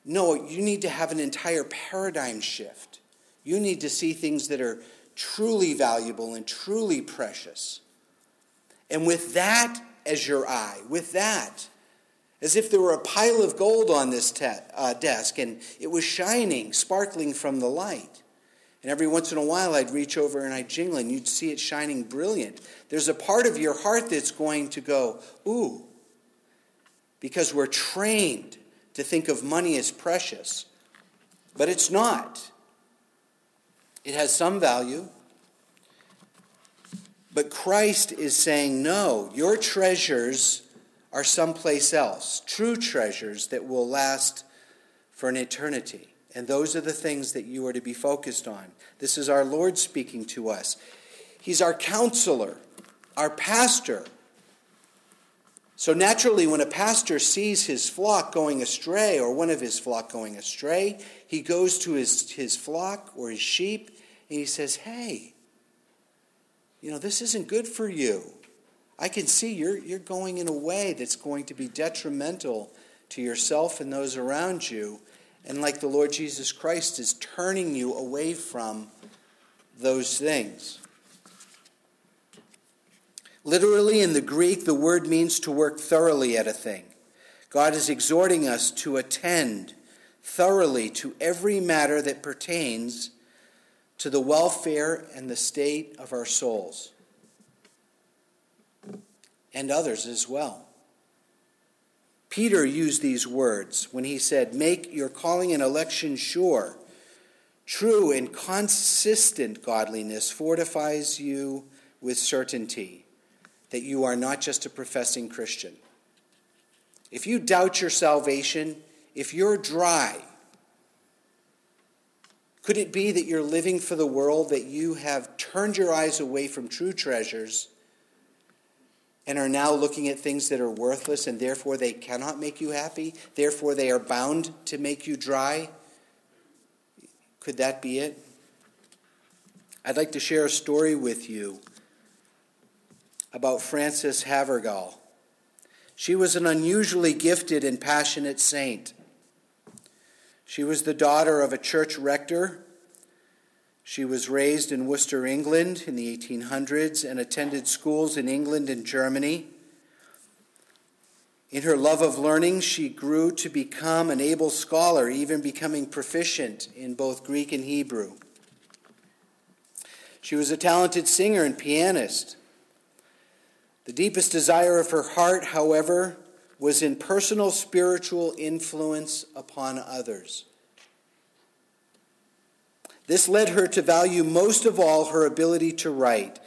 no, you need to have an entire paradigm shift. You need to see things that are truly valuable and truly precious. And with that as your eye, with that, as if there were a pile of gold on this te- uh, desk and it was shining, sparkling from the light. And every once in a while, I'd reach over and I'd jingle, and you'd see it shining brilliant. There's a part of your heart that's going to go, ooh, because we're trained to think of money as precious. But it's not. It has some value. But Christ is saying, no, your treasures are someplace else, true treasures that will last for an eternity. And those are the things that you are to be focused on. This is our Lord speaking to us. He's our counselor, our pastor. So naturally, when a pastor sees his flock going astray or one of his flock going astray, he goes to his, his flock or his sheep and he says, Hey, you know, this isn't good for you. I can see you're, you're going in a way that's going to be detrimental to yourself and those around you and like the Lord Jesus Christ is turning you away from those things. Literally, in the Greek, the word means to work thoroughly at a thing. God is exhorting us to attend thoroughly to every matter that pertains to the welfare and the state of our souls and others as well. Peter used these words when he said, Make your calling and election sure. True and consistent godliness fortifies you with certainty that you are not just a professing Christian. If you doubt your salvation, if you're dry, could it be that you're living for the world, that you have turned your eyes away from true treasures? And are now looking at things that are worthless and therefore they cannot make you happy, therefore they are bound to make you dry? Could that be it? I'd like to share a story with you about Frances Havergal. She was an unusually gifted and passionate saint. She was the daughter of a church rector she was raised in Worcester, England in the 1800s and attended schools in England and Germany. In her love of learning, she grew to become an able scholar, even becoming proficient in both Greek and Hebrew. She was a talented singer and pianist. The deepest desire of her heart, however, was in personal spiritual influence upon others. This led her to value most of all her ability to write.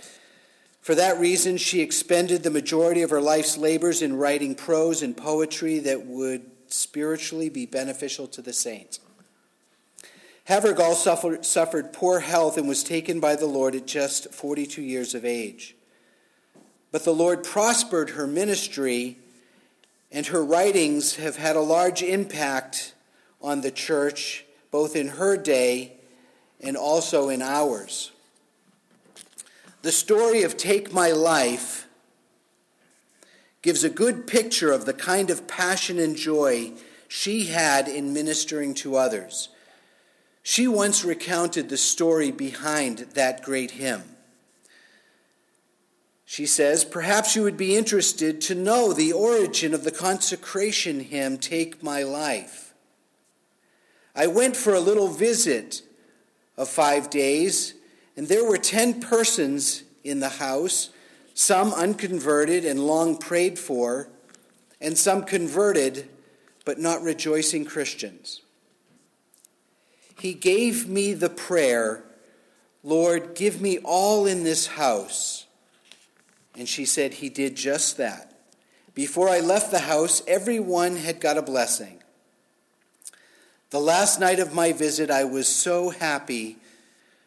For that reason, she expended the majority of her life's labors in writing prose and poetry that would spiritually be beneficial to the saints. Havergal suffered, suffered poor health and was taken by the Lord at just 42 years of age. But the Lord prospered her ministry, and her writings have had a large impact on the church, both in her day and also in ours. The story of Take My Life gives a good picture of the kind of passion and joy she had in ministering to others. She once recounted the story behind that great hymn. She says, Perhaps you would be interested to know the origin of the consecration hymn, Take My Life. I went for a little visit of five days, and there were ten persons in the house, some unconverted and long prayed for, and some converted but not rejoicing Christians. He gave me the prayer, Lord, give me all in this house. And she said, He did just that. Before I left the house, everyone had got a blessing. The last night of my visit, I was so happy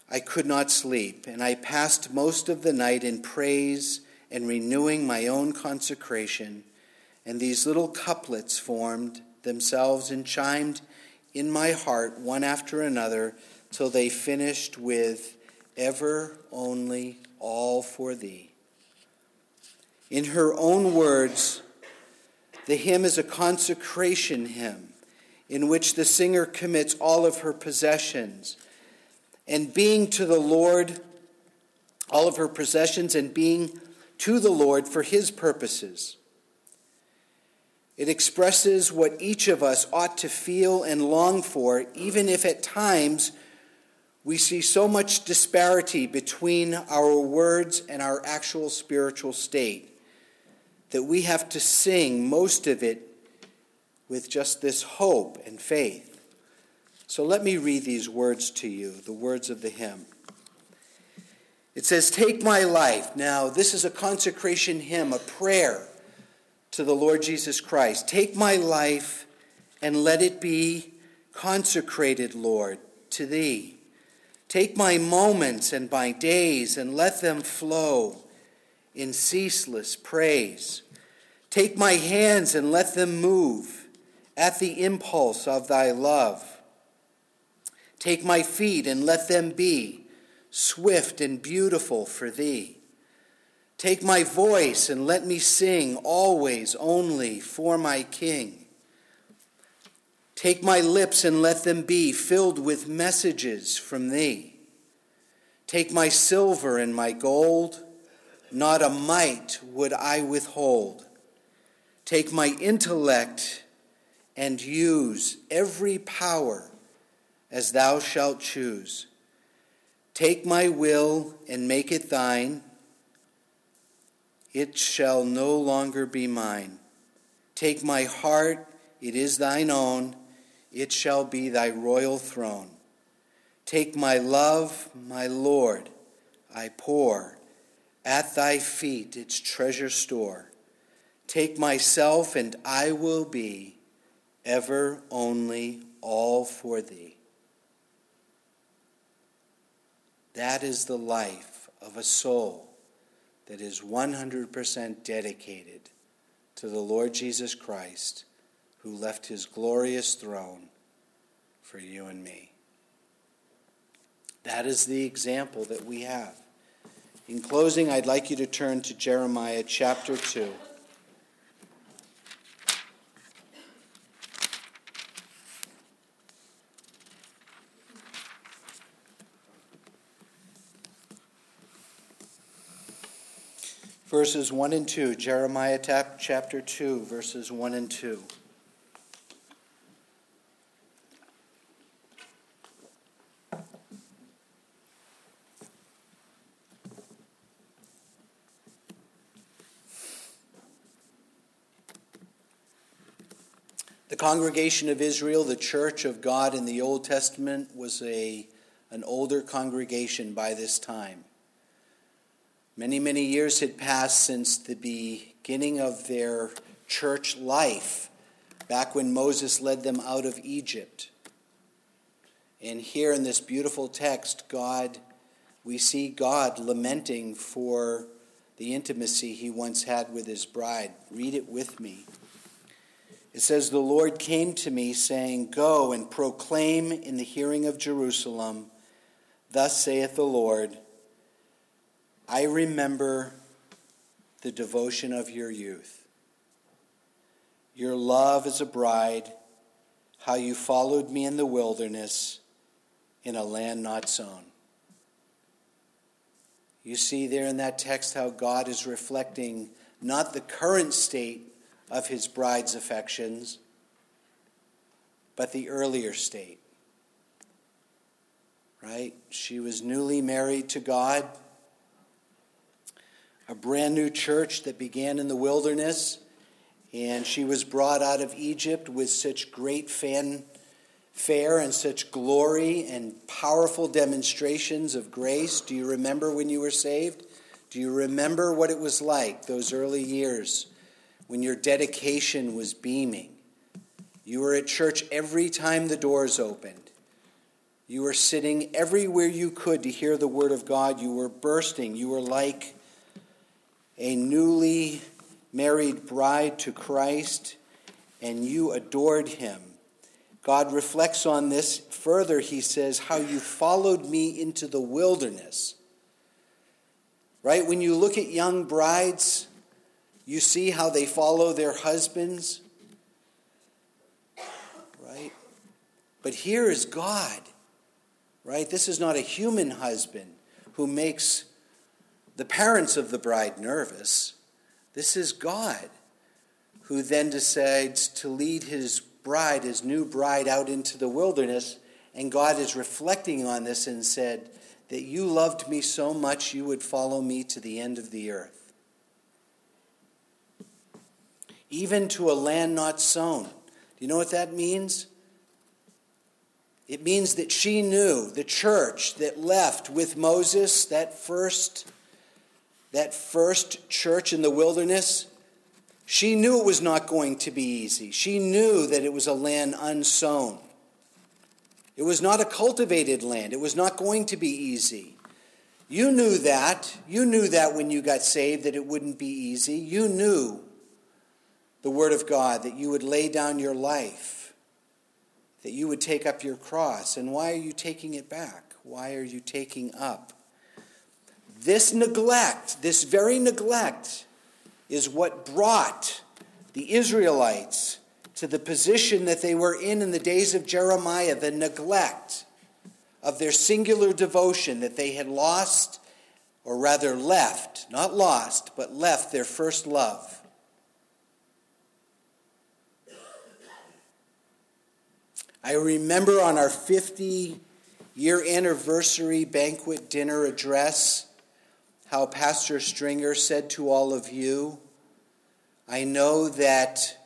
I could not sleep, and I passed most of the night in praise and renewing my own consecration. And these little couplets formed themselves and chimed in my heart one after another till they finished with ever only all for thee. In her own words, the hymn is a consecration hymn in which the singer commits all of her possessions and being to the Lord, all of her possessions, and being to the Lord for his purposes. It expresses what each of us ought to feel and long for, even if at times we see so much disparity between our words and our actual spiritual state that we have to sing most of it with just this hope and faith. So let me read these words to you, the words of the hymn. It says, Take my life. Now, this is a consecration hymn, a prayer to the Lord Jesus Christ. Take my life and let it be consecrated, Lord, to thee. Take my moments and my days and let them flow in ceaseless praise. Take my hands and let them move at the impulse of thy love. Take my feet and let them be swift and beautiful for thee. Take my voice and let me sing always only for my King. Take my lips and let them be filled with messages from thee. Take my silver and my gold, not a mite would I withhold. Take my intellect and use every power as thou shalt choose. Take my will and make it thine. It shall no longer be mine. Take my heart, it is thine own. It shall be thy royal throne. Take my love, my Lord, I pour at thy feet its treasure store. Take myself, and I will be ever only all for thee. That is the life of a soul that is 100% dedicated to the Lord Jesus Christ, who left his glorious throne for you and me. That is the example that we have. In closing, I'd like you to turn to Jeremiah chapter 2. Verses 1 and 2. Jeremiah chapter 2, verses 1 and 2. The congregation of Israel, the church of God in the Old Testament, was a, an older congregation by this time. Many, many years had passed since the beginning of their church life, back when Moses led them out of Egypt. And here in this beautiful text, God, we see God lamenting for the intimacy he once had with his bride. Read it with me. It says, The Lord came to me, saying, Go and proclaim in the hearing of Jerusalem, Thus saith the Lord. I remember the devotion of your youth, your love as a bride, how you followed me in the wilderness in a land not sown. You see there in that text how God is reflecting not the current state of his bride's affections, but the earlier state. Right? She was newly married to God, a brand new church that began in the wilderness, and she was brought out of Egypt with such great fanfare and such glory and powerful demonstrations of grace. Do you remember when you were saved? Do you remember what it was like those early years when your dedication was beaming? You were at church every time the doors opened. You were sitting everywhere you could to hear the word of God. You were bursting. You were like a newly married bride to Christ, and you adored him. God reflects on this further. He says, How you followed me into the wilderness Right? When you look at young brides, you see how they follow their husbands. Right? But here is God. Right? This is not a human husband who makes the parents of the bride nervous. This is God who then decides to lead his bride, his new bride, out into the wilderness. And God is reflecting on this and said, that you loved me so much you would follow me to the end of the earth. Even to a land not sown. Do you know what that means? It means that she knew the church that left with Moses, that first, that first church in the wilderness, she knew it was not going to be easy. She knew that it was a land unsown. It was not a cultivated land. It was not going to be easy. You knew that. You knew that when you got saved that it wouldn't be easy. You knew the Word of God, that you would lay down your life, that you would take up your cross. And why are you taking it back? Why are you taking up? This neglect, this very neglect, is what brought the Israelites to the position that they were in in the days of Jeremiah, the neglect of their singular devotion that they had lost, or rather left, not lost, but left their first love. I remember on our 50 year anniversary banquet dinner address how Pastor Stringer said to all of you, I know that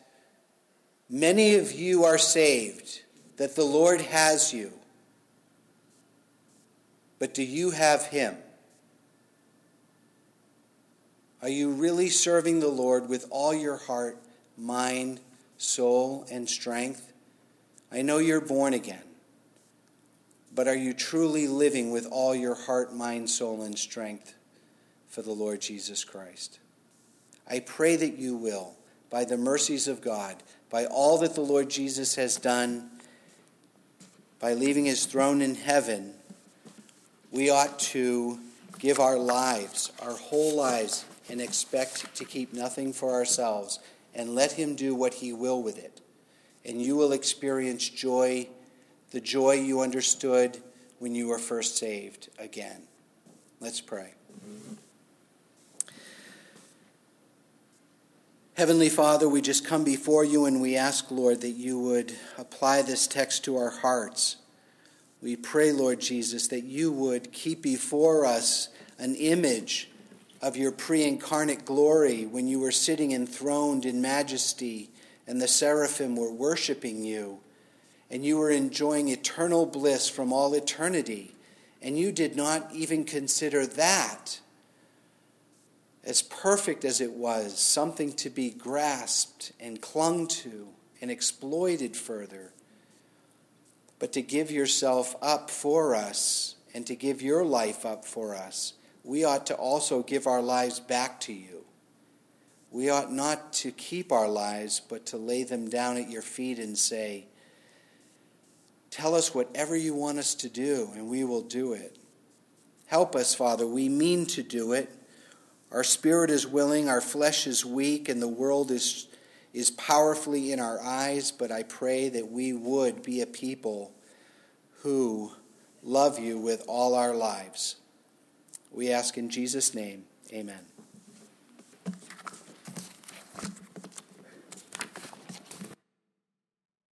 Many of you are saved, that the Lord has you. But do you have Him? Are you really serving the Lord with all your heart, mind, soul, and strength? I know you're born again, but are you truly living with all your heart, mind, soul, and strength for the Lord Jesus Christ? I pray that you will, by the mercies of God by all that the Lord Jesus has done, by leaving his throne in heaven, we ought to give our lives, our whole lives, and expect to keep nothing for ourselves and let him do what he will with it. And you will experience joy, the joy you understood when you were first saved again. Let's pray. Heavenly Father, we just come before you and we ask, Lord, that you would apply this text to our hearts. We pray, Lord Jesus, that you would keep before us an image of your pre incarnate glory when you were sitting enthroned in majesty and the seraphim were worshiping you, and you were enjoying eternal bliss from all eternity, and you did not even consider that as perfect as it was, something to be grasped and clung to and exploited further, but to give yourself up for us and to give your life up for us, we ought to also give our lives back to you. We ought not to keep our lives, but to lay them down at your feet and say, Tell us whatever you want us to do, and we will do it. Help us, Father. We mean to do it. Our spirit is willing, our flesh is weak, and the world is, is powerfully in our eyes, but I pray that we would be a people who love you with all our lives. We ask in Jesus' name, amen.